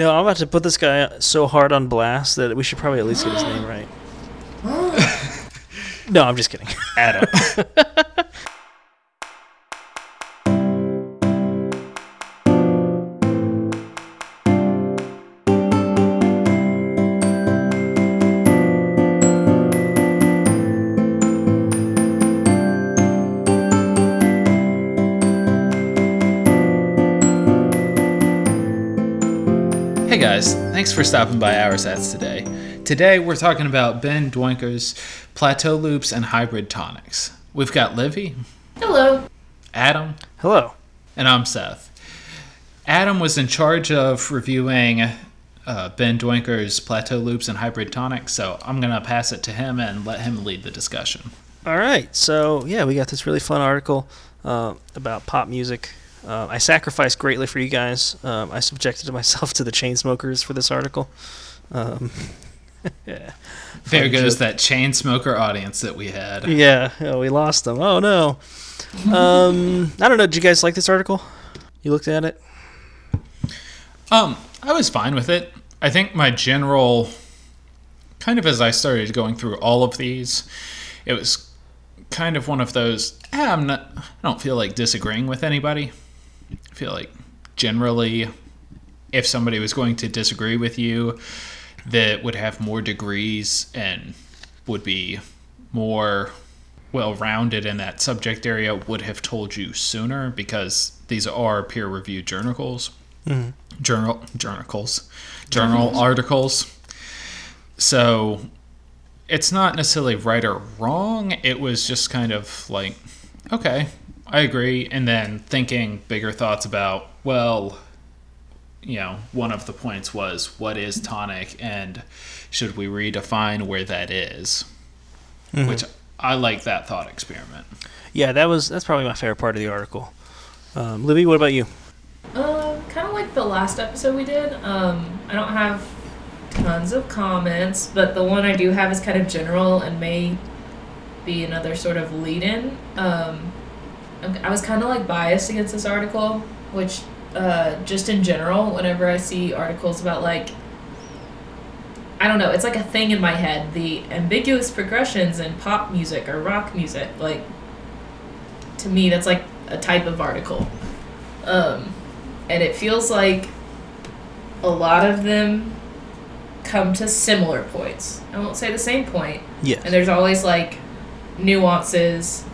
No, I'm about to put this guy so hard on blast that we should probably at least get his name right. no, I'm just kidding. Adam. thanks for stopping by Our Sets today. Today we're talking about Ben Duinker's plateau loops and hybrid tonics. We've got Livy, Hello. Adam, Hello. and I'm Seth. Adam was in charge of reviewing uh, Ben Duinker's plateau loops and hybrid tonics, so I'm gonna pass it to him and let him lead the discussion. All right. So, yeah, we got this really fun article uh, about pop music. Uh, I sacrificed greatly for you guys. Um, I subjected myself to the Chainsmokers for this article. Um, yeah. There Fun goes joke. that chain smoker audience that we had. Yeah, oh, we lost them. Oh no. Um, I don't know. Did you guys like this article? You looked at it. Um, I was fine with it. I think my general, kind of as I started going through all of these, it was kind of one of those. Eh, I'm not. I don't feel like disagreeing with anybody. I feel like generally, if somebody was going to disagree with you, that would have more degrees and would be more well rounded in that subject area would have told you sooner because these are peer reviewed journals mm-hmm. journal journals journal articles. So it's not necessarily right or wrong. It was just kind of like okay i agree and then thinking bigger thoughts about well you know one of the points was what is tonic and should we redefine where that is? which i like that thought experiment Yeah, that was that's probably my favorite part of the article. Um, Libby, what about you? Um, kind of like the last episode we did. Um, I don't have tons of comments, but the one I do have is kind of general and may be another sort of lead-in. Um, I'm- I was kind of like biased against this article, which uh, just in general, whenever I see articles about like I don't know, it's like a thing in my head. The ambiguous progressions in pop music or rock music, like to me, that's like a type of article. Um, and it feels like a lot of them come to similar points. I won't say the same point. Yes. And there's always like nuances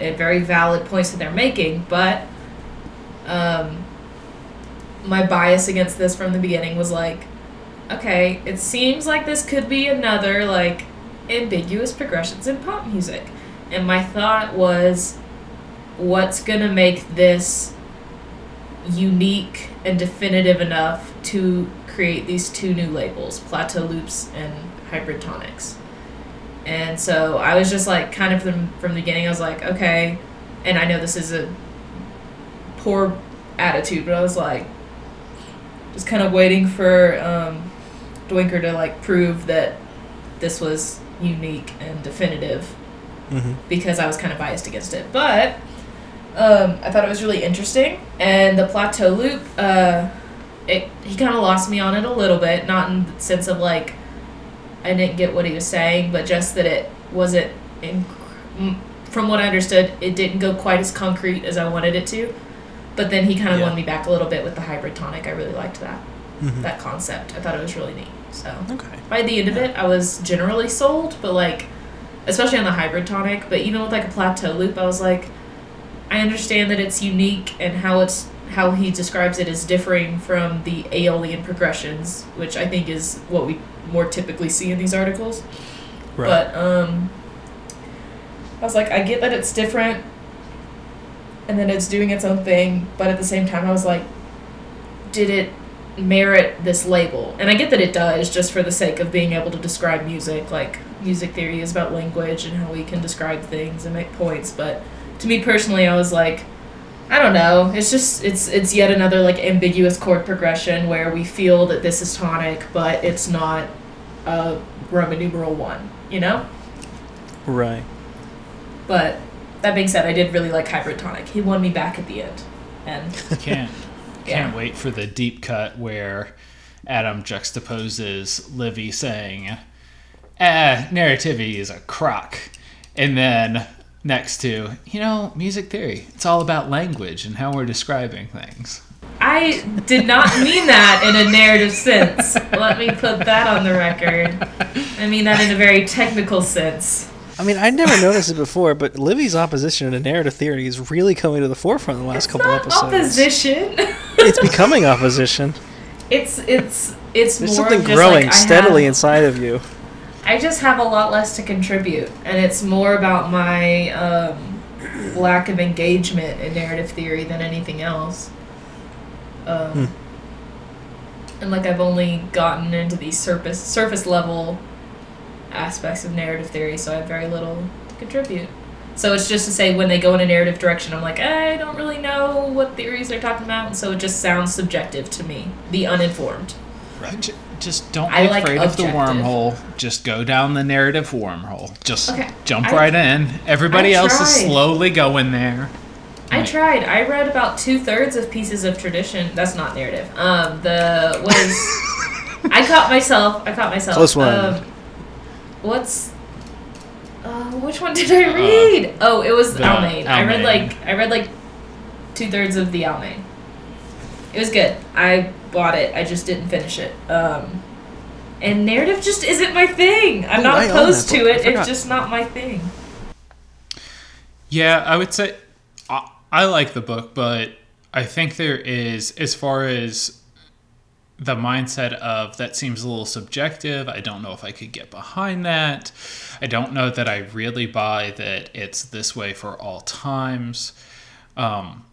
and very valid points that they're making, but um, my bias against this from the beginning was like, okay, it seems like this could be another like ambiguous progressions in pop music. And my thought was, what's gonna make this unique and definitive enough to create these two new labels, Plateau Loops and Hybrid Tonics. And so I was just like, kind of from, from the beginning, I was like, okay, and I know this is a poor attitude, but I was like, just kind of waiting for um, Duinker to like prove that this was unique and definitive hmm because I was kind of biased against it. But um, I thought it was really interesting, and the plateau loop, uh, it he kind of lost me on it a little bit, not in the sense of like I didn't get what he was saying, but just that it wasn't. Inc- from what I understood, it didn't go quite as concrete as I wanted it to. But then he kind of Yeah. won me back a little bit with the hybrid tonic. I really liked that hmm that concept. I thought it was really neat. So Okay. by the end of it, I was generally sold, but like, especially on the hybrid tonic, but even with like a plateau loop, I was like, I understand that it's unique and how it's how he describes it as differing from the Aeolian progressions, which I think is what we more typically see in these articles. Right. But um, I was like, I get that it's different, and then it's doing its own thing, but at the same time, I was like, did it merit this label? And I get that it does, just for the sake of being able to describe music. Like music theory is about language and how we can describe things and make points. But to me personally, I was like, I don't know. It's just it's it's yet another like ambiguous chord progression where we feel that this is tonic, but it's not uh, Roman numeral one. You know. right. But that being said, I did really like Hybrid Tonic. He won me back at the end, and can't Yeah. can't wait for the deep cut where Adam juxtaposes Livy saying, "Ah, narrativity is a crock," and then next to, you know, music theory. It's all about language and how we're describing things. I did not mean that in a narrative sense. Let me put that on the record. I mean that in a very technical sense. I mean, I never noticed it before, but Livy's opposition to narrative theory is really coming to the forefront in the last It's couple episodes. opposition. It's becoming opposition. it's it's it's There's more something just growing like steadily have- inside of you. I just have a lot less to contribute, and it's more about my um, lack of engagement in narrative theory than anything else. Um, And like I've only gotten into these surface surface level aspects of narrative theory, so I have very little to contribute. So it's just to say when they go in a narrative direction, I'm like I don't really know what theories they're talking about, and so it just sounds subjective to me, the uninformed. J- Just don't be like afraid of the wormhole. Just go down the narrative wormhole. Just Okay, jump I- right in. Everybody I else is slowly going there. I tried. I read about two thirds of pieces of tradition. That's not narrative. Um, the was I caught myself. I caught myself. Close one. Um, what's? Uh, which one did I read? oh, it was the Almén. I read like I read like two thirds of the Almén. It was good. I bought it. I just didn't finish it. Um, and narrative just isn't my thing. I'm Oh, not I opposed to it. It's just not my thing. Yeah, I would say I, like the book, but I think there is, as far as the mindset of that seems a little subjective. I don't know if I could get behind that. I don't know that I really buy that it's this way for all times. Um,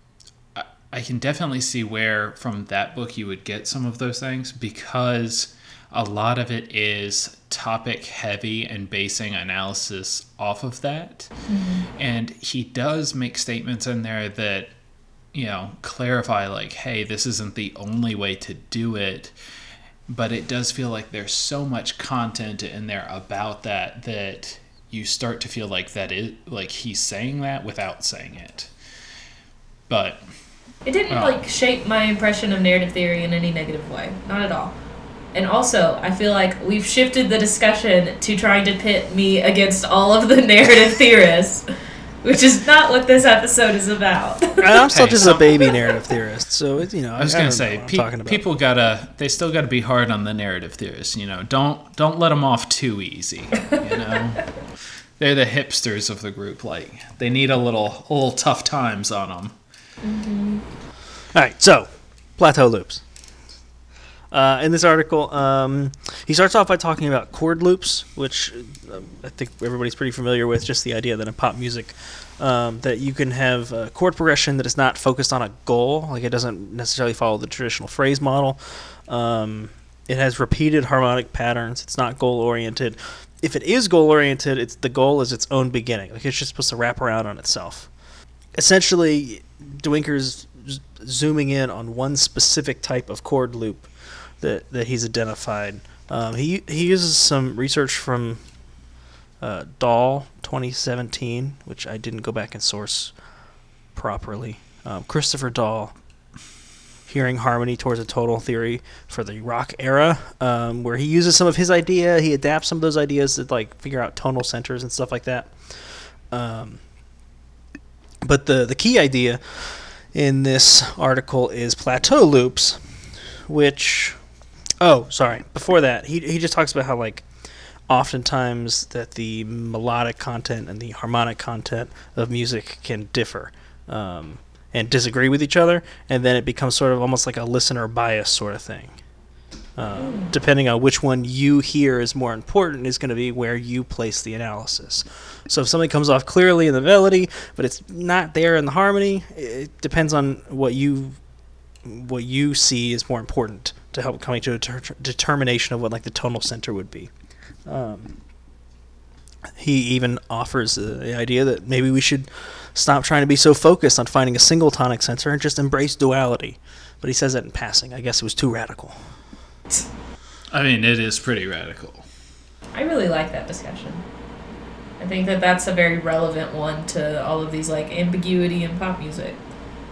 I, I can definitely see where from that book you would get some of those things because a lot of it is topic heavy and basing analysis off of that. Mm-hmm. And he does make statements in there that, you know, clarify, like, hey, this isn't the only way to do it. But it does feel like there's so much content in there about that that you start to feel like that is like he's saying that without saying it. But It didn't Oh. like shape my impression of narrative theory in any negative way. Not at all. And also, I feel like we've shifted the discussion to trying to pit me against all of the narrative theorists, which is not what this episode is about. And I'm still Hey, just some- a baby narrative theorist, so it's you know. I was don't gonna know say, what I'm pe- talking about. people gotta, they still gotta be hard on the narrative theorists. You know, don't don't let them off too easy. You know, they're the hipsters of the group. Like they need a little, a little tough times on them. Mm-hmm. All right, so plateau loops. Uh, in this article, um, he starts off by talking about chord loops, which uh, I think everybody's pretty familiar with. Just the idea that in pop music, um, that you can have a chord progression that is not focused on a goal, like it doesn't necessarily follow the traditional phrase model. Um, it has repeated harmonic patterns. It's not goal oriented. If it is goal oriented, it's the goal is its own beginning. Like it's just supposed to wrap around on itself. Essentially, Duinker's zooming in on one specific type of chord loop that, that he's identified. Um, he he uses some research from uh, Doll 2017, which I didn't go back and source properly. Um, Christopher Doll, hearing harmony towards a tonal theory for the rock era, um, where he uses some of his idea, he adapts some of those ideas to like figure out tonal centers and stuff like that. Um, but the the key idea in this article is plateau loops, which oh sorry before that he he just talks about how like oftentimes that the melodic content and the harmonic content of music can differ um, and disagree with each other, and then it becomes sort of almost like a listener bias sort of thing. Um, depending on which one you hear is more important, is going to be where you place the analysis. So if something comes off clearly in the melody, but it's not there in the harmony, it depends on what you what you see is more important to help coming to a ter- determination of what like the tonal center would be. Um, he even offers the idea that maybe we should stop trying to be so focused on finding a single tonic center and just embrace duality. But he says that in passing. I guess it was too radical. I mean, it is pretty radical. I really like that discussion. I think that that's a very relevant one to all of these like ambiguity in pop music.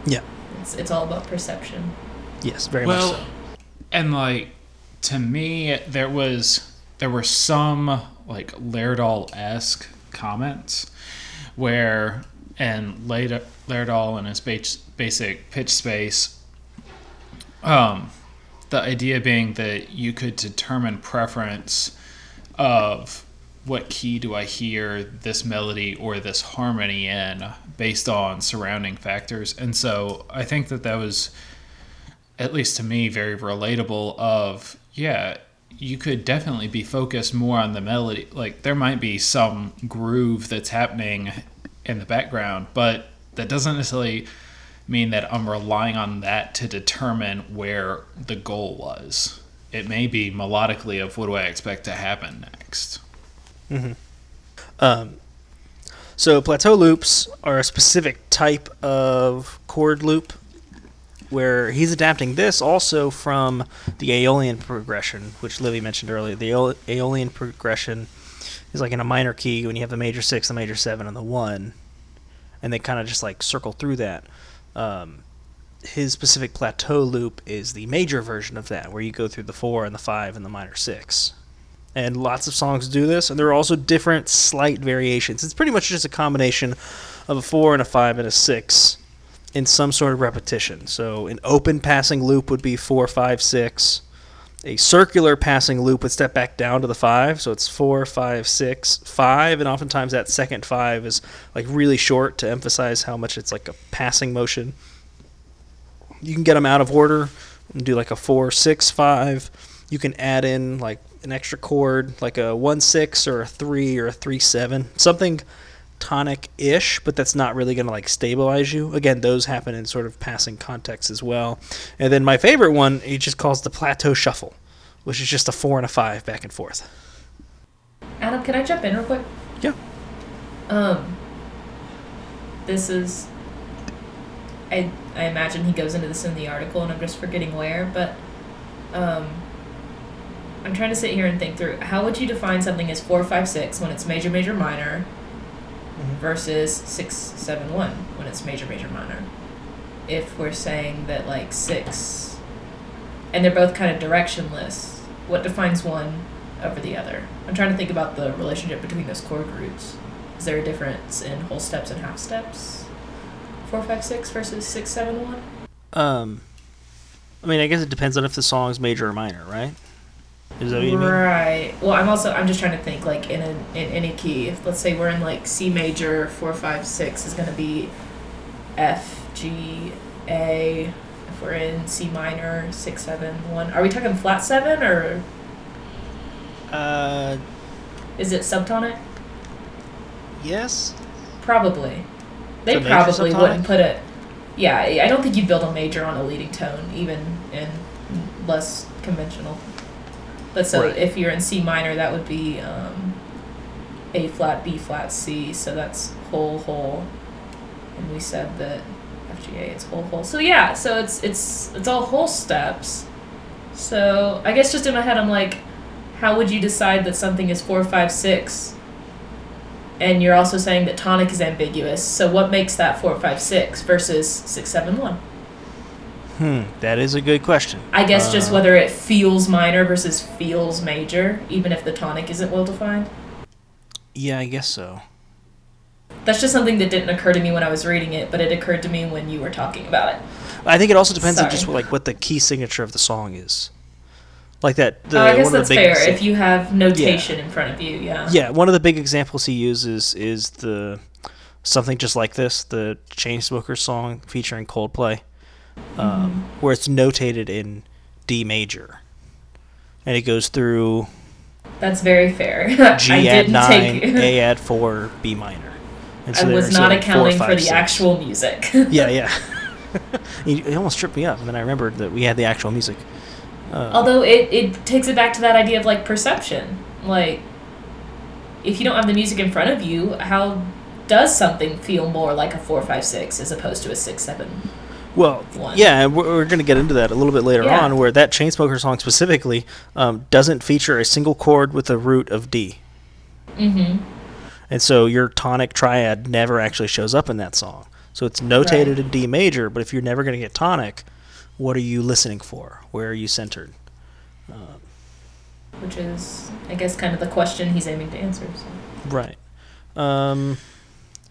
Yeah. It's it's all about perception. Yes, very well, much so. and like to me there was there were some like Lerdahl esque comments where and later Lerdahl in his basic pitch space um the idea being that you could determine preference of what key do I hear this melody or this harmony in based on surrounding factors. And so I think that that was, at least to me, very relatable. Of, yeah, you could definitely be focused more on the melody. Like, there might be some groove that's happening in the background, but that doesn't necessarily mean that I'm relying on that to determine where the goal was. It may be melodically of what do I expect to happen next. Um, so plateau loops are a specific type of chord loop where he's adapting this also from the Aeolian progression, which Livy mentioned earlier. The Aeolian progression is like in a minor key when you have the major six, the major seven, and the one, and they kind of just like circle through that. Um, his specific plateau loop is the major version of that, where you go through the four and the five and the minor six and lots of songs do this and there are also different slight variations. It's pretty much just a combination of a four and a five and a six in some sort of repetition. So an open passing loop would be four five six. A circular passing loop would step back down to the five so it's four five six five and oftentimes that second five is like really short to emphasize how much it's like a passing motion. You can get them out of order and do like a four six five. You can add in like an extra chord like a 1 6 or a 3 or a 3 7 something tonic ish but that's not really going to like stabilize you again those happen in sort of passing context as well and then my favorite one he just calls the plateau shuffle which is just a 4 and a 5 back and forth Adam, can I jump in real quick? yeah Um, this is. I I imagine he goes into this in the article, and I'm just forgetting where. But, um, I'm trying to sit here and think through how would you define something as four, five, six when it's major, major, minor, versus six, seven, one when it's major, major, minor. If we're saying that like six, and they're both kind of directionless, what defines one over the other? I'm trying to think about the relationship between those chord groups. Is there a difference in whole steps and half steps? Four, five, six versus six, seven, one. um i mean i guess it depends on if the song's major or minor right is that what you mean Right. Well, I'm also I'm just trying to think like in a, in any key. If let's say we're in like C major, four, five, six is going to be F, G, A. If we're in C minor, six, seven, one. Are we talking flat seven or uh is it subtonic? yes Probably. They probably subtonic? wouldn't put it. Yeah, I I don't think you'd build a major on a leading tone, even in less conventional. But so Right. if you're in C minor, that would be um, A flat, B flat, C. So that's whole whole, and we said that FGA it's whole whole. So yeah, so it's it's it's all whole steps. So I guess just in my head, I'm like, how would you decide that something is four, five, six? And you're also saying that tonic is ambiguous. So what makes that four, five, six versus six, seven, one? Hmm that is a good question I guess just Uh, whether it feels minor versus feels major, even if the tonic isn't well defined. yeah i guess so That's just something that didn't occur to me when I was reading it, but it occurred to me when you were talking about it. I think it also depends on just Sorry. like what the key signature of the song is. Like that. The, oh, I guess one of that's the big fair if you have notation in front of you. Yeah. yeah, one of the big examples he uses is the something just like this, the Chainsmokers song featuring Coldplay, um, Mm-hmm. where it's notated in D major, and it goes through That's very fair. G I add didn't nine, take. A add four, B minor. And I was there's, not like, four, accounting five, for the six. actual music. Yeah, yeah. it it almost tripped me up, and then I remembered that we had the actual music. Uh, Although it, it takes it back to that idea of like perception. Like, if you don't have the music in front of you, how does something feel more like a four, five, six as opposed to a six, seven? Well, one. yeah, and we're, we're going to get into that a little bit later Yeah. on, where that Chainsmoker song specifically um, doesn't feature a single chord with a root of D, Mm-hmm. and so your tonic triad never actually shows up in that song. So it's notated Right. in D major, but if you're never going to get tonic, what are you listening for? Where are you centered? which is, I guess, kind of the question he's aiming to answer. So. Right. Um,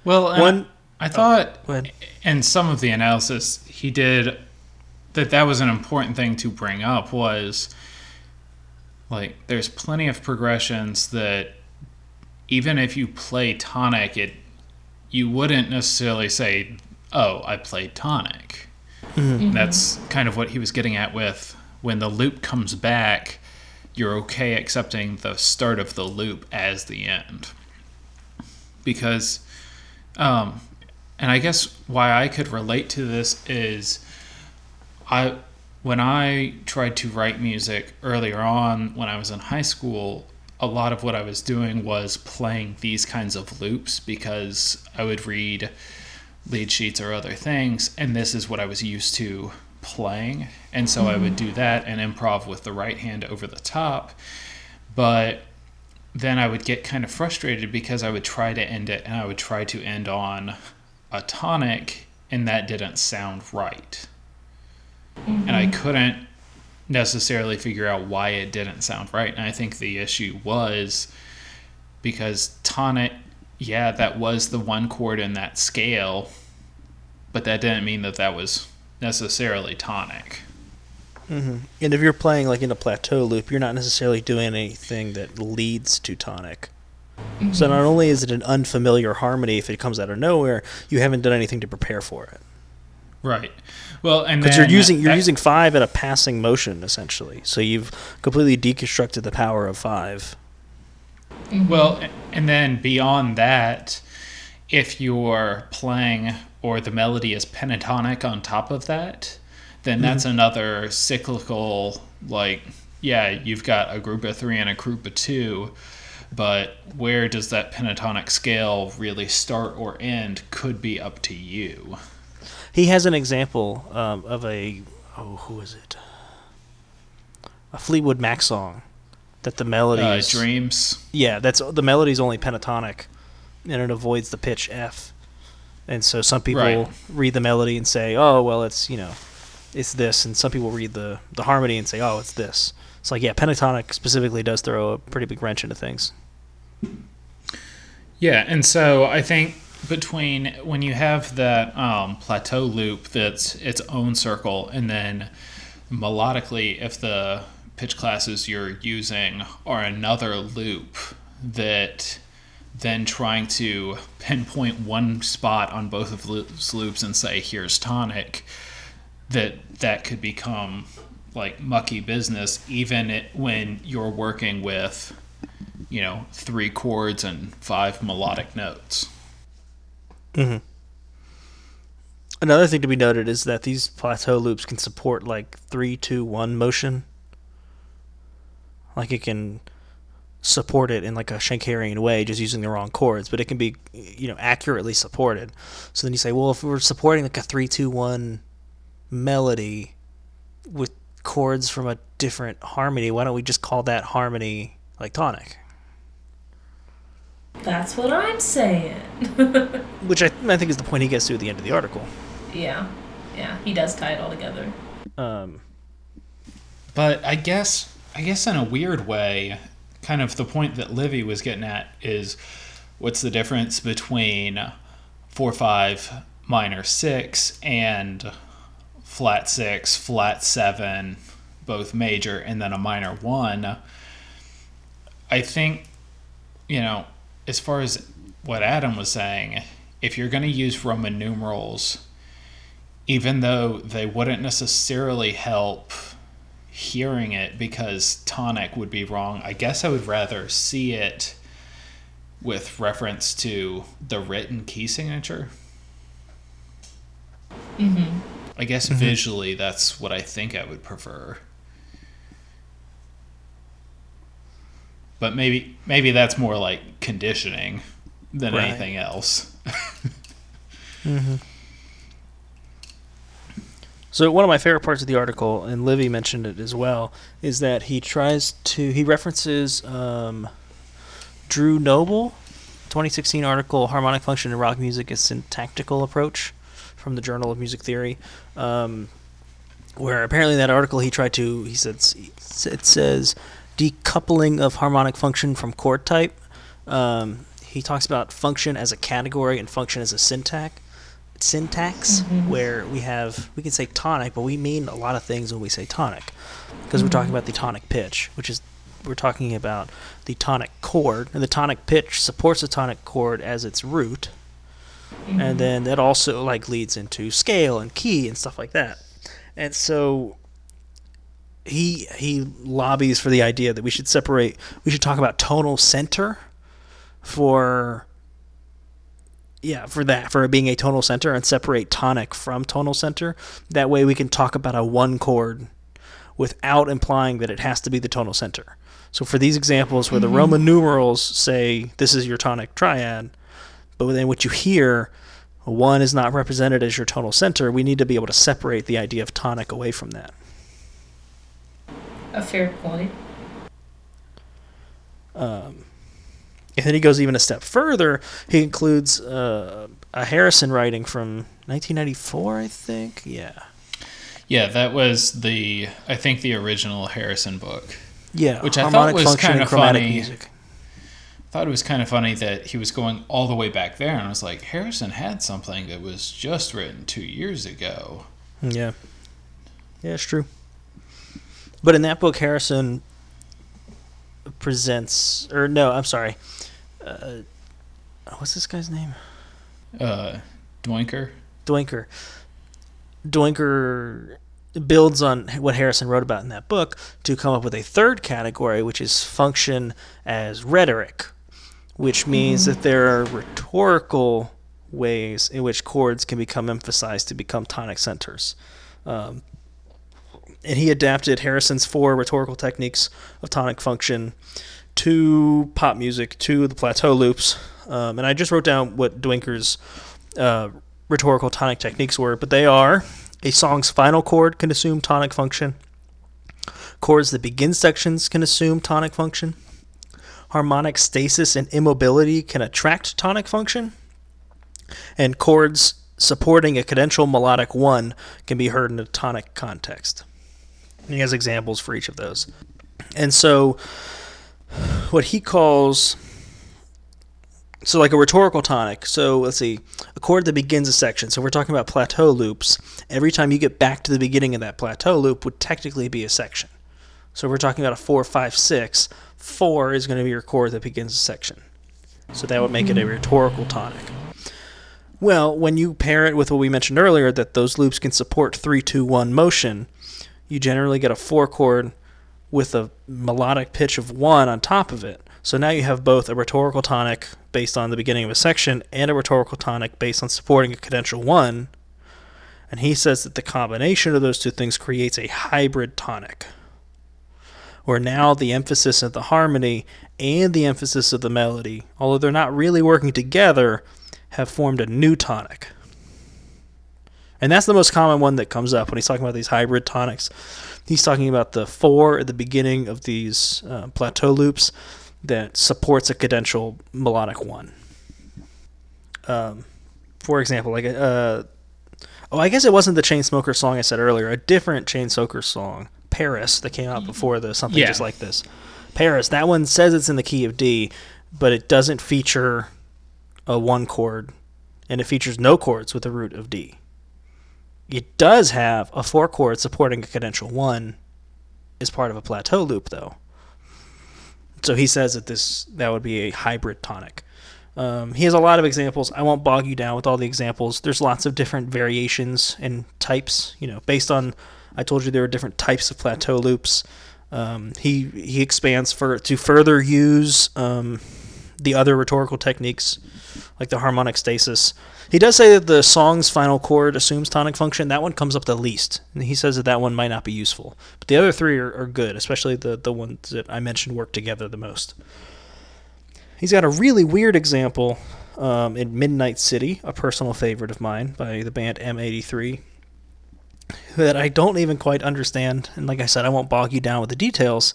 Well, and one. I thought Go ahead. in some of the analysis he did that that was an important thing to bring up was like there's plenty of progressions that even if you play tonic it you wouldn't necessarily say oh i played tonic. That's kind of what he was getting at with when the loop comes back you're okay accepting the start of the loop as the end. Because um, and I guess why I could relate to this is I when I tried to write music earlier on when I was in high school, a lot of what I was doing was playing these kinds of loops because I would read lead sheets or other things, and this is what I was used to playing. And so I would mm-hmm. do that and improv with the right hand over the top. But then I would get kind of frustrated because I would try to end it and I would try to end on a tonic and that didn't sound right. And I mm-hmm. couldn't necessarily figure out why it didn't sound right. And I think the issue was because tonic, yeah, that was the one chord in that scale, but that didn't mean that that was necessarily tonic. Mm-hmm. And if you're playing like in a plateau loop, you're not necessarily doing anything that leads to tonic. So not mm-hmm. only is it an unfamiliar harmony if it comes out of nowhere, you haven't done anything to prepare for it. Right. Well, and Because you're using you're that- using five at a passing motion essentially. So you've completely deconstructed the power of five. Mm-hmm. Well, and then beyond that, if you're playing or the melody is pentatonic on top of that, then mm-hmm. that's another cyclical, like, yeah, you've got a group of three and a group of two, but where does that pentatonic scale really start or end could be up to you. He has an example um, of a oh who is it? A Fleetwood Mac song that the melody Uh, is dreams. yeah that's the melody's only pentatonic and it avoids the pitch F. And so some people Right. read the melody and say, "Oh, well, it's you know, it's this," and some people read the the harmony and say, "Oh, it's this." It's like yeah, pentatonic specifically does throw a pretty big wrench into things. Yeah, and so I think between when you have that um, plateau loop that's its own circle, and then melodically, if the pitch classes you're using are another loop that then trying to pinpoint one spot on both of those loops and say here's tonic that that could become like mucky business even it, when you're working with you know, three chords and five melodic notes. Mm-hmm. Another thing to be noted is that these plateau loops can support like three, two, one motion. Like it can support it in like a Schenkerian way, just using the wrong chords, but it can be you know accurately supported. So then you say, well, if we're supporting like a three, two, one melody with chords from a different harmony, why don't we just call that harmony like tonic? That's what I'm saying. Which I, I think is the point he gets to at the end of the article. yeah, yeah, he does tie it all together. Um, But I guess, I guess in a weird way, kind of the point that Livy was getting at is what's the difference between four five minor six and flat six, flat seven, both major, and then a minor one. I think, you know, as far as what Adam was saying, if you're going to use Roman numerals, even though they wouldn't necessarily help hearing it because tonic would be wrong, I guess I would rather see it with reference to the written key signature. Mm-hmm. I guess visually, that's what I think I would prefer. But maybe maybe that's more like conditioning than Right. anything else. So one of my favorite parts of the article, and Livy mentioned it as well, is that he tries to he references um, Drew Nobile, 2016 article "Harmonic Function in Rock Music: A Syntactical Approach" from the Journal of Music Theory, um, where apparently in that article he tried to he said it says decoupling of harmonic function from chord type. Um, he talks about function as a category and function as a syntax. Syntax, mm-hmm. where we have we can say tonic, but we mean a lot of things when we say tonic, because we're talking mm-hmm. about the tonic pitch, which is we're talking about the tonic chord, and the tonic pitch supports the tonic chord as its root, and mm-hmm. then that also like leads into scale and key and stuff like that. And so he he lobbies for the idea that we should separate we should talk about tonal center for yeah, for that, for it being a tonal center and separate tonic from tonal center. That way we can talk about a one chord without implying that it has to be the tonal center. So for these examples where the mm-hmm. Roman numerals say this is your tonic triad, but then what you hear, one is not represented as your tonal center, we need to be able to separate the idea of tonic away from that. A fair point. Um, and then he goes even a step further. He includes uh, a Harrison writing from 1994, I think. Yeah. Yeah, that was the I think the original Harrison book. Yeah. Which I thought was kind of funny. music. thought it was kind of funny that he was going all the way back there, and I was like, Harrison had something that was just written two years ago. Yeah. Yeah, it's true. But in that book, Harrison presents, or no, I'm sorry. Uh, what's this guy's name? Uh, Doinker. Doinker. Doinker builds on what Harrison wrote about in that book to come up with a third category, which is function as rhetoric, which means that there are rhetorical ways in which chords can become emphasized to become tonic centers. Um, and he adapted Harrison's four rhetorical techniques of tonic function to pop music, to the plateau loops. Um, and I just wrote down what Duinker's uh, rhetorical tonic techniques were, but they are a song's final chord can assume tonic function, chords that begin sections can assume tonic function, harmonic stasis and immobility can attract tonic function, and chords supporting a cadential melodic one can be heard in a tonic context. He has examples for each of those. And so, what he calls so like a rhetorical tonic. So let's see, a chord that begins a section. So we're talking about plateau loops. Every time you get back to the beginning of that plateau loop would technically be a section. So we're talking about a four, five, six. Four is going to be your chord that begins a section. So that would make it a rhetorical tonic. Well, when you pair it with what we mentioned earlier, that those loops can support three, two, one motion, you generally get a four chord with a melodic pitch of one on top of it. So now you have both a rhetorical tonic based on the beginning of a section and a rhetorical tonic based on supporting a cadential one. And he says that the combination of those two things creates a hybrid tonic, where now the emphasis of the harmony and the emphasis of the melody, although they're not really working together, have formed a new tonic. And that's the most common one that comes up when he's talking about these hybrid tonics. He's talking about the four at the beginning of these uh, plateau loops that supports a cadential melodic one. Um, for example, like a, uh, oh, I guess it wasn't the Chainsmoker song I said earlier. A different Chainsmoker song, Paris, that came out before the something Yeah. just like this. Paris. That one says it's in the key of D, but it doesn't feature a one chord, and it features no chords with the root of D. It does have a four chord supporting a cadential one as part of a plateau loop, though. So he says that this that would be a hybrid tonic. Um, he has a lot of examples. I won't bog you down with all the examples. There's lots of different variations and types. You know, based on I told you there are different types of plateau loops. Um, he he expands for to further use um, the other rhetorical techniques like the harmonic stasis. He does say that the song's final chord assumes tonic function. That one comes up the least, and he says that that one might not be useful. But the other three are, are good, especially the the ones that I mentioned work together the most. He's got a really weird example um, in Midnight City, a personal favorite of mine by the band M83, that I don't even quite understand. And like I said, I won't bog you down with the details.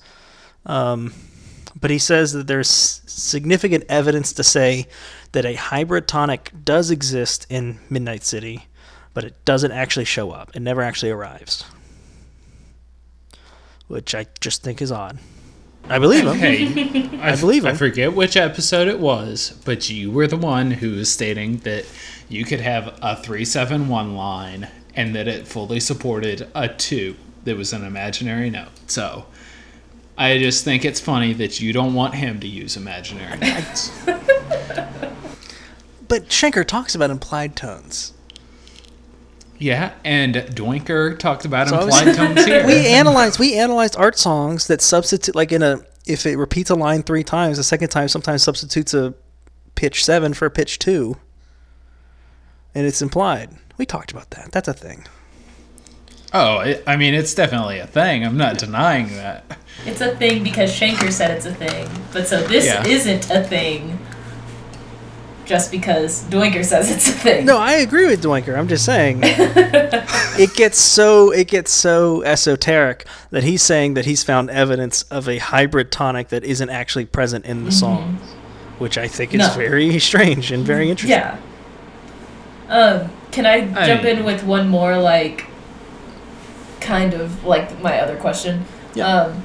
Um, but he says that there's significant evidence to say that a hybrid tonic does exist in Midnight City, but it doesn't actually show up. It never actually arrives. Which I just think is odd. I believe him. Hey, I, believe him. I forget which episode it was, but you were the one who was stating that you could have a 371 line and that it fully supported a 2 that was an imaginary note. So I just think it's funny that you don't want him to use imaginary notes. But Schenker talks about implied tones. yeah, and Doinker talked about So I was- implied tones here. we analyzed we analyzed art songs that substitute like in a if it repeats a line three times, the second time sometimes substitutes a pitch seven for a pitch two. And it's implied. We talked about that. That's a thing. Oh, it, I mean, it's definitely a thing. I'm not denying that. It's a thing because Schenker said it's a thing. But so this Yeah. isn't a thing just because Doinker says it's a thing. No, I agree with Duinker. I'm just saying it gets so it gets so esoteric that he's saying that he's found evidence of a hybrid tonic that isn't actually present in the song, which I think is No. very strange and very interesting. Yeah. Um, can I I- jump in with one more like kind of like my other question? Yeah. Um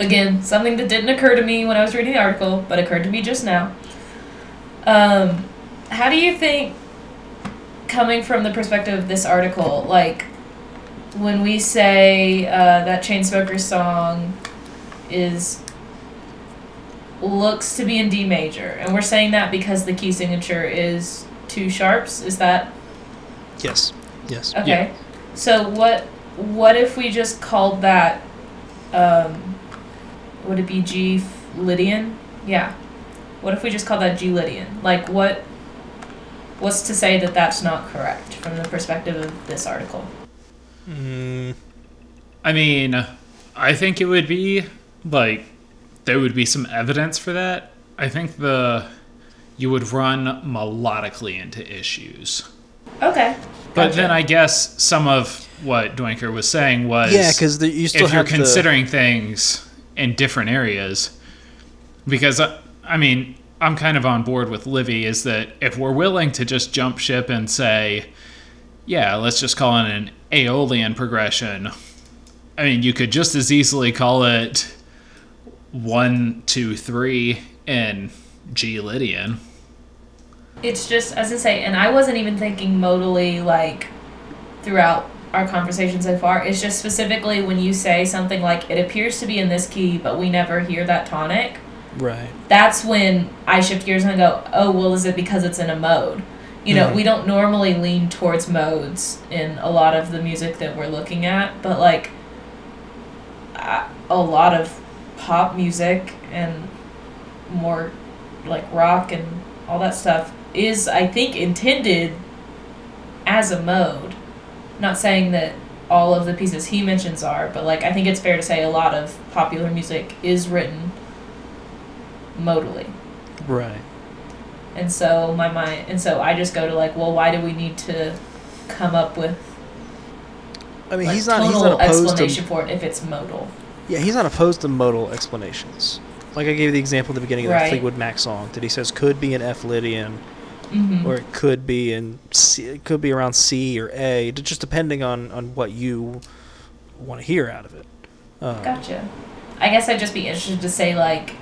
again, something that didn't occur to me when I was reading the article, but occurred to me just now. Um how do you think coming from the perspective of this article, like when we say uh, that Chainsmokers song is looks to be in D major, and we're saying that because the key signature is two sharps. Is that Yes. Yes. okay? Yeah. So what what if we just called that? Um, would it be G Lydian? Yeah. What if we just called that G Lydian? Like what? What's to say that that's not correct from the perspective of this article? Mm, I mean, I think it would be like there would be some evidence for that. I think the you would run melodically into issues. Okay. But then I guess some of what Doinker was saying was yeah, because you still if you're have the- considering things in different areas, because uh, I mean, I'm kind of on board with Livy is that if we're willing to just jump ship and say, yeah, let's just call it an Aeolian progression. I mean, you could just as easily call it one, two, three in G Lydian. It's just as I say, and I wasn't even thinking modally like throughout our conversation so far. is just specifically when you say something like it appears to be in this key, but we never hear that tonic. right. That's when I shift gears and go, oh well, is it because it's in a mode? You know, Mhm. we don't normally lean towards modes in a lot of the music that we're looking at, but like a lot of pop music and more like rock and all that stuff is I think intended as a mode. Not saying that all of the pieces he mentions are, but like I think it's fair to say a lot of popular music is written modally. Right. And so my mind and so I just go to like, well, why do we need to come up with I mean, like, he's not. He's not opposed to. for it if it's modal? Yeah, he's not opposed to modal explanations. Like I gave the example at the beginning of that Right. Fleetwood Mac song that he says could be an F Lydian Mm-hmm. or it could be in C, it could be around C or A, just depending on on what you want to hear out of it. Um, Gotcha. I guess I'd just be interested to say like,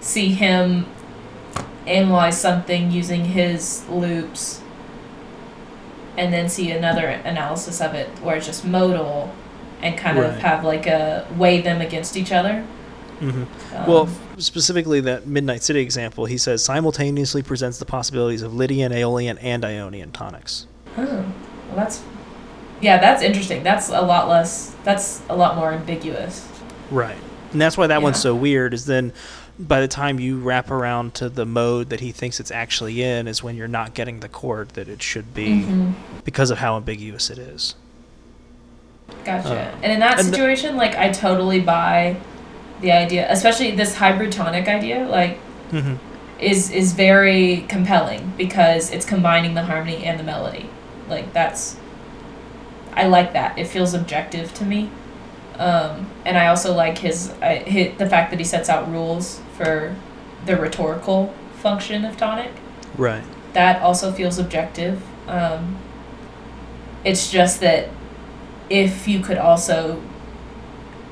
see him analyze something using his loops, and then see another analysis of it where it's just modal, and kind of have like a weigh them against each other. Mm-hmm. Um, Well, specifically that Midnight City example, he says simultaneously presents the possibilities of Lydian, Aeolian, and Ionian tonics. Oh, well, that's yeah, that's interesting. That's a lot less. That's a lot more ambiguous. Right. And that's why that one's so weird is then by the time you wrap around to the mode that he thinks it's actually in is when you're not getting the chord that it should be Mhm. because of how ambiguous it is. Gotcha. Uh, and in that situation, like I totally buy the idea, especially this hybrid tonic idea. Like Mm-hmm. is is very compelling because it's combining the harmony and the melody. Like that's I like that. It feels objective to me. Um, and I also like his, I, his the fact that he sets out rules for the rhetorical function of tonic. Right. That also feels objective. Um, it's just that if you could also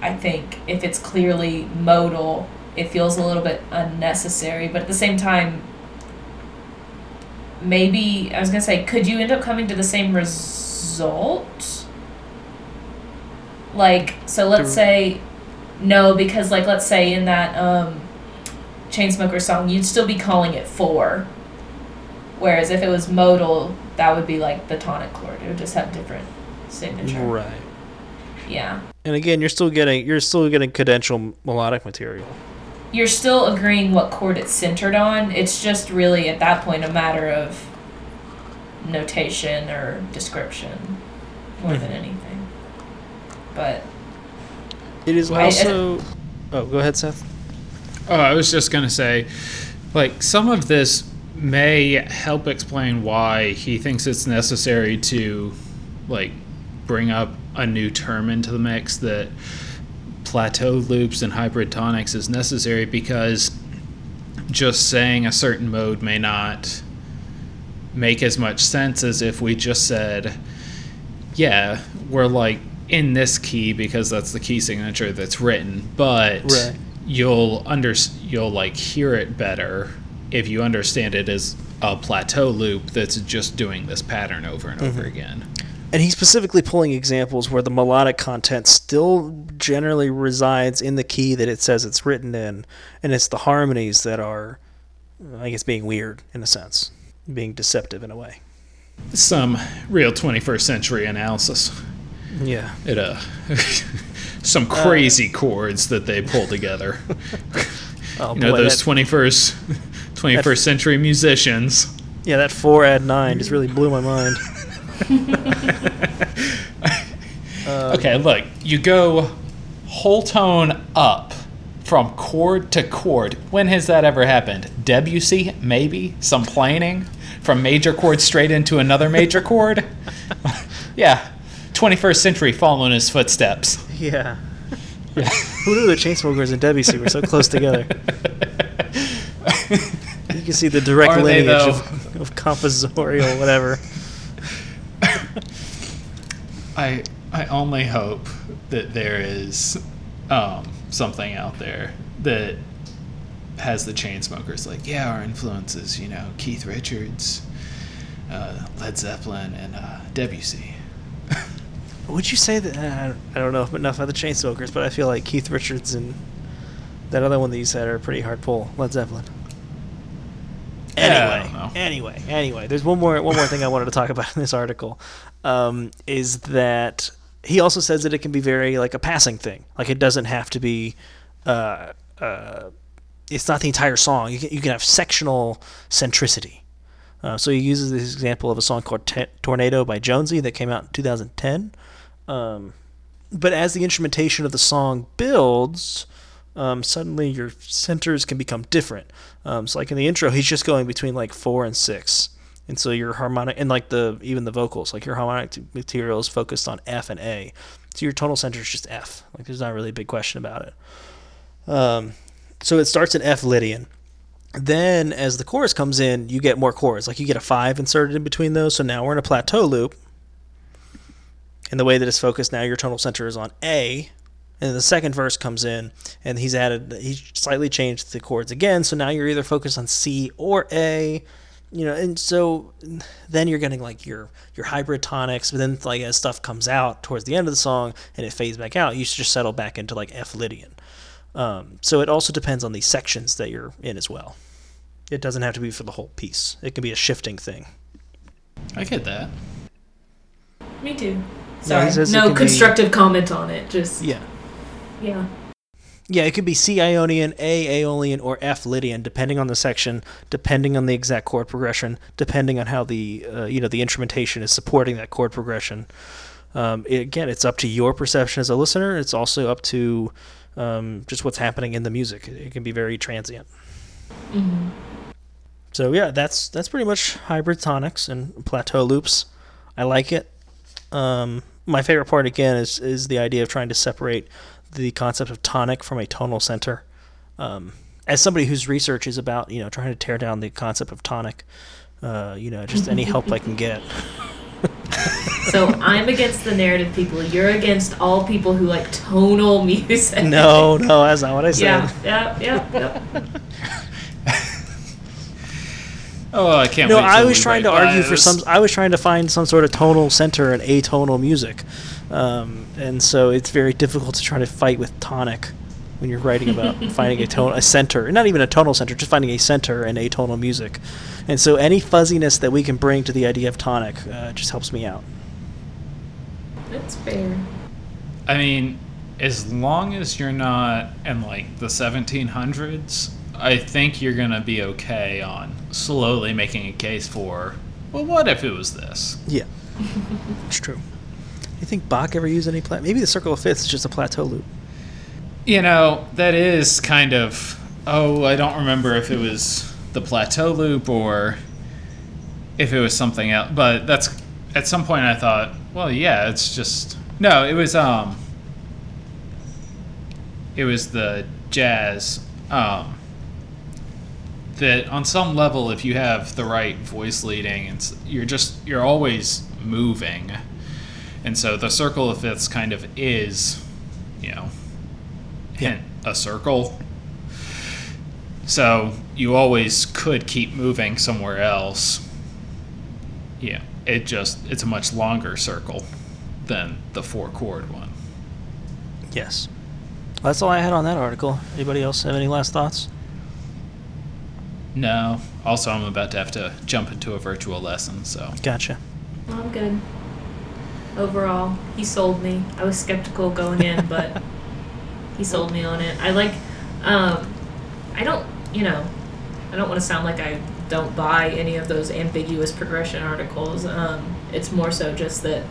I think if it's clearly modal, it feels a little bit unnecessary. But at the same time, maybe I was gonna say, could you end up coming to the same result? Like, so let's say, no, because like let's say in that um, Chainsmoker song, you'd still be calling it four. Whereas if it was modal, that would be like the tonic chord. It would just have different signature. Right. Yeah. And again, you're still getting you're still getting cadential melodic material. You're still agreeing what chord it's centered on. It's just really at that point a matter of notation or description more than Mhm. anything. But It is Well, I- also. Oh, go ahead, Seth. Oh, I was just gonna say, like some of this may help explain why he thinks it's necessary to, like, bring up a new term into the mix that plateau loops and hybrid tonics is necessary because just saying a certain mode may not make as much sense as if we just said, yeah, we're like in this key because that's the key signature that's written, but Right. you'll under you'll like hear it better if you understand it as a plateau loop that's just doing this pattern over and over mm-hmm. again. And he's specifically pulling examples where the melodic content still generally resides in the key that it says it's written in, and it's the harmonies that are, I guess, being weird in a sense, being deceptive in a way. Some real 21st century analysis. Yeah. It uh some crazy chords that they pull together. Oh you know boy, those that- 21st 21st century musicians. yeah, that four add nine just really blew my mind. Um, okay, look, you go whole tone up from chord to chord. When has that ever happened? Debussy, maybe? Some planing from major chord straight into another major chord? yeah, 21st century following his footsteps. Yeah. Who knew the Chainsmokers and Debussy were so close together? You can see the direct Are they, lineage though? of, of composorial whatever. I I only hope that there is um, something out there that has the Chainsmokers like yeah our influences you know Keith Richards, uh, Led Zeppelin, and uh, Debussy. Would you say that? Uh, I don't know enough about the Chainsmokers, but I feel like Keith Richards and that other one that you said are a pretty hard pull. Led Zeppelin. Anyway, don't anyway, anyway. There's one more one more thing I wanted to talk about in this article, um, is that he also says that it can be very like a passing thing. Like it doesn't have to be. Uh, uh, it's not the entire song. You can, you can have sectional centricity. Uh, so he uses this example of a song called T- "Tornado" by Jónsi that came out in 2010. Um, but as the instrumentation of the song builds, um, suddenly your centers can become different. Um, so like in the intro, he's just going between like four and six, and so your harmonic and like the even the vocals, like your harmonic material is focused on F and A. So your tonal center is just F. Like there's not really a big question about it. Um, so it starts in F Lydian. Then as the chorus comes in, you get more chords. Like you get a five inserted in between those. So now we're in a plateau loop. And the way that it's focused now, your tonal center is on A, and the second verse comes in, and he's added, he's slightly changed the chords again. So now you're either focused on C or A, you know, and so then you're getting like your your hybrid tonics. But then like as stuff comes out towards the end of the song and it fades back out, you should just settle back into like F Lydian. Um, so it also depends on the sections that you're in as well. It doesn't have to be for the whole piece. It can be a shifting thing. I get that. Me too. Sorry. says No can be- constructive comment on it. Just Yeah. yeah. Yeah, it could be C Ionian, A Aeolian, or F Lydian, depending on the section, depending on the exact chord progression, depending on how the uh, you know the instrumentation is supporting that chord progression. Um, it- again, it's up to your perception as a listener. It's also up to um, just what's happening in the music. It can be very transient. hmm So yeah, that's that's pretty much hybrid tonics and plateau loops. I like it. Um, my favorite part again is is the idea of trying to separate the concept of tonic from a tonal center. Um, as somebody whose research is about you know trying to tear down the concept of tonic, uh, you know just any help I can get. So I'm against the narrative people. You're against all people who like tonal music. No, no, that's not what I said. Yeah, yeah, yeah, yep. Oh, I can't No, wait. I was we trying to write argue for bios. some. I was trying to find some sort of tonal center in atonal music, um, and so it's very difficult to try to fight with tonic when you're writing about finding a tone, a center, not even a tonal center, just finding a center in atonal music. And so any fuzziness that we can bring to the idea of tonic uh, just helps me out. That's fair. I mean, as long as you're not in like the 1700s, I think you're gonna be okay on slowly making a case for. Well, what if it was this? Yeah, it's true. You think Bach ever used any plat? Maybe the circle of fifths is just a plateau loop. You know, that is kind of. Oh, I don't remember if it was the plateau loop or if it was something else. But that's at some point I thought, well, yeah, it's just no. It was um. It was the jazz. Um. That on some level, if you have the right voice leading, it's you're just you're always moving, and so the circle of fifths kind of is, you know, hint a circle. So you always could keep moving somewhere else. Yeah, it just it's a much longer circle than the four chord one. Yes. That's all I had on that article. Anybody else have any last thoughts? No. Also, I'm about to have to jump into a virtual lesson, so Gotcha. Well, I'm good. Overall, he sold me. I was skeptical going in, but he sold me on it. I like, um, I don't, you know, I don't want to sound like I don't buy any of those ambiguous progression articles. Um, it's more so just that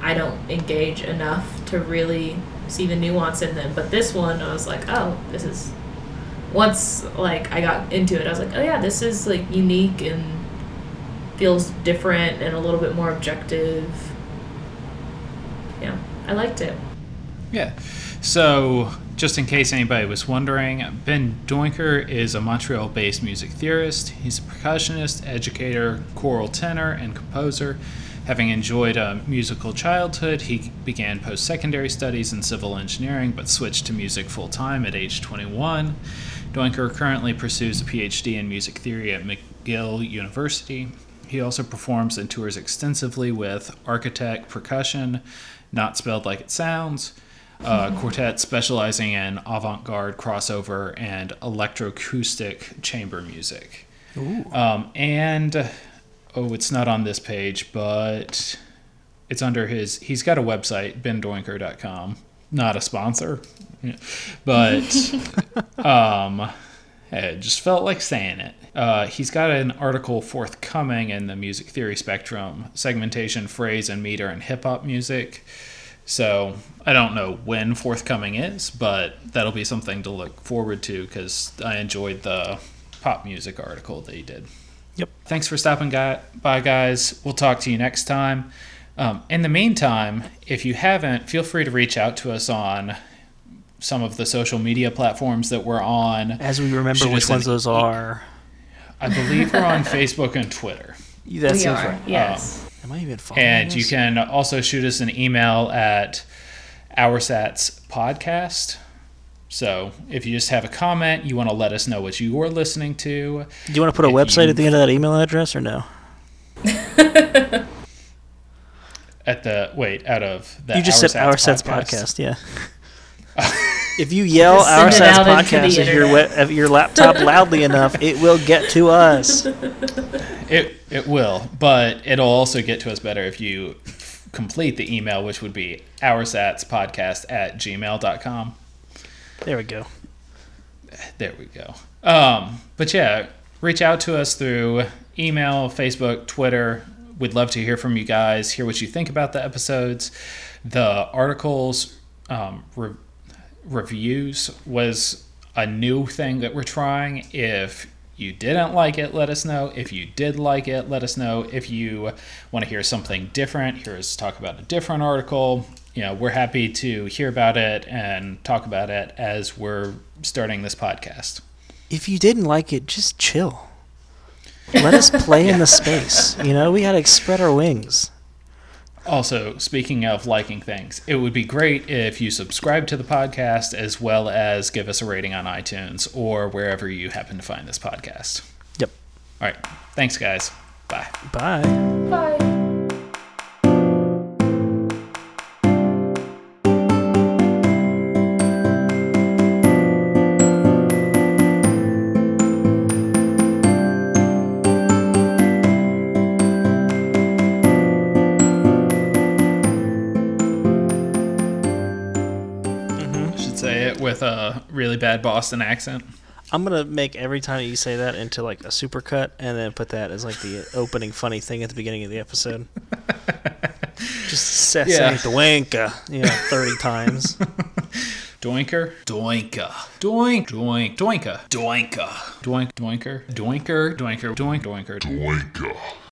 I don't engage enough to really see the nuance in them. But this one, I was like, oh, this is. Once like I got into it, I was like, oh yeah, this is like unique and feels different and a little bit more objective. Yeah, I liked it. yeah. So, just in case anybody was wondering, Ben Duinker is a Montreal based music theorist. He's a percussionist, educator, choral tenor, and composer. Having enjoyed a musical childhood, he began post secondary studies in civil engineering but switched to music full time at age 21. Doinker currently pursues a PhD in music theory at McGill University. He also performs and tours extensively with Architek Percussion, not spelled like it sounds, a quartet specializing in avant garde crossover and electroacoustic chamber music. Um, and oh, it's not on this page, but it's under his. He's got a website, benduinker.com. Not a sponsor, but um, it just felt like saying it. Uh, he's got an article forthcoming in the music theory spectrum, segmentation, phrase, and meter in hip hop music. So I don't know when forthcoming is, but that'll be something to look forward to because I enjoyed the pop music article that he did. Yep. Thanks for stopping guy- by, guys. We'll talk to you next time. Um, in the meantime, if you haven't, feel free to reach out to us on some of the social media platforms that we're on. As we remember Shoot which ones those e- are. I believe we're on Facebook and Twitter. That we seems are. right. Yes. Um, am I even following And you can also shoot us an email at oursats podcast. So if you just have a comment, you want to let us know what you are listening to. Do you want to put a website you- at the end of that email address or no? At the wait, out of the you just said Our Sets podcast. podcast. Yeah. if you yell Our send it Sets out into the podcast at your, at your laptop loudly enough, it will get to us. It it will, but it'll also get to us better if you complete the email, which would be oursatspodcast at gmail.com. There we go. There we go. Um, but yeah, reach out to us through email, Facebook, Twitter. We'd love to hear from you guys, hear what you think about the episodes. The articles, um, re- reviews was a new thing that we're trying. If you didn't like it, let us know. If you did like it, let us know. If you want to hear something different, hear us talk about a different article. You know, we're happy to hear about it and talk about it as we're starting this podcast. If you didn't like it, just chill. Let us play in the space. You know, we got to spread our wings. Also, speaking of liking things, it would be great if you subscribe to the podcast as well as give us a rating on iTunes or wherever you happen to find this podcast. Yep. All right. Thanks, guys. Bye. Bye. Bye. Bad Boston accent. I'm gonna make every time you say that into like a supercut, and then put that as like the opening funny thing at the beginning of the episode. Just say, Yeah. say the wanka, you know, thirty times. Doinker. Doinka. Doink. Doink. Doinka. Doinka. Doink. Doinker. Doinker. Doinker. Doink. Doinker. Doinka.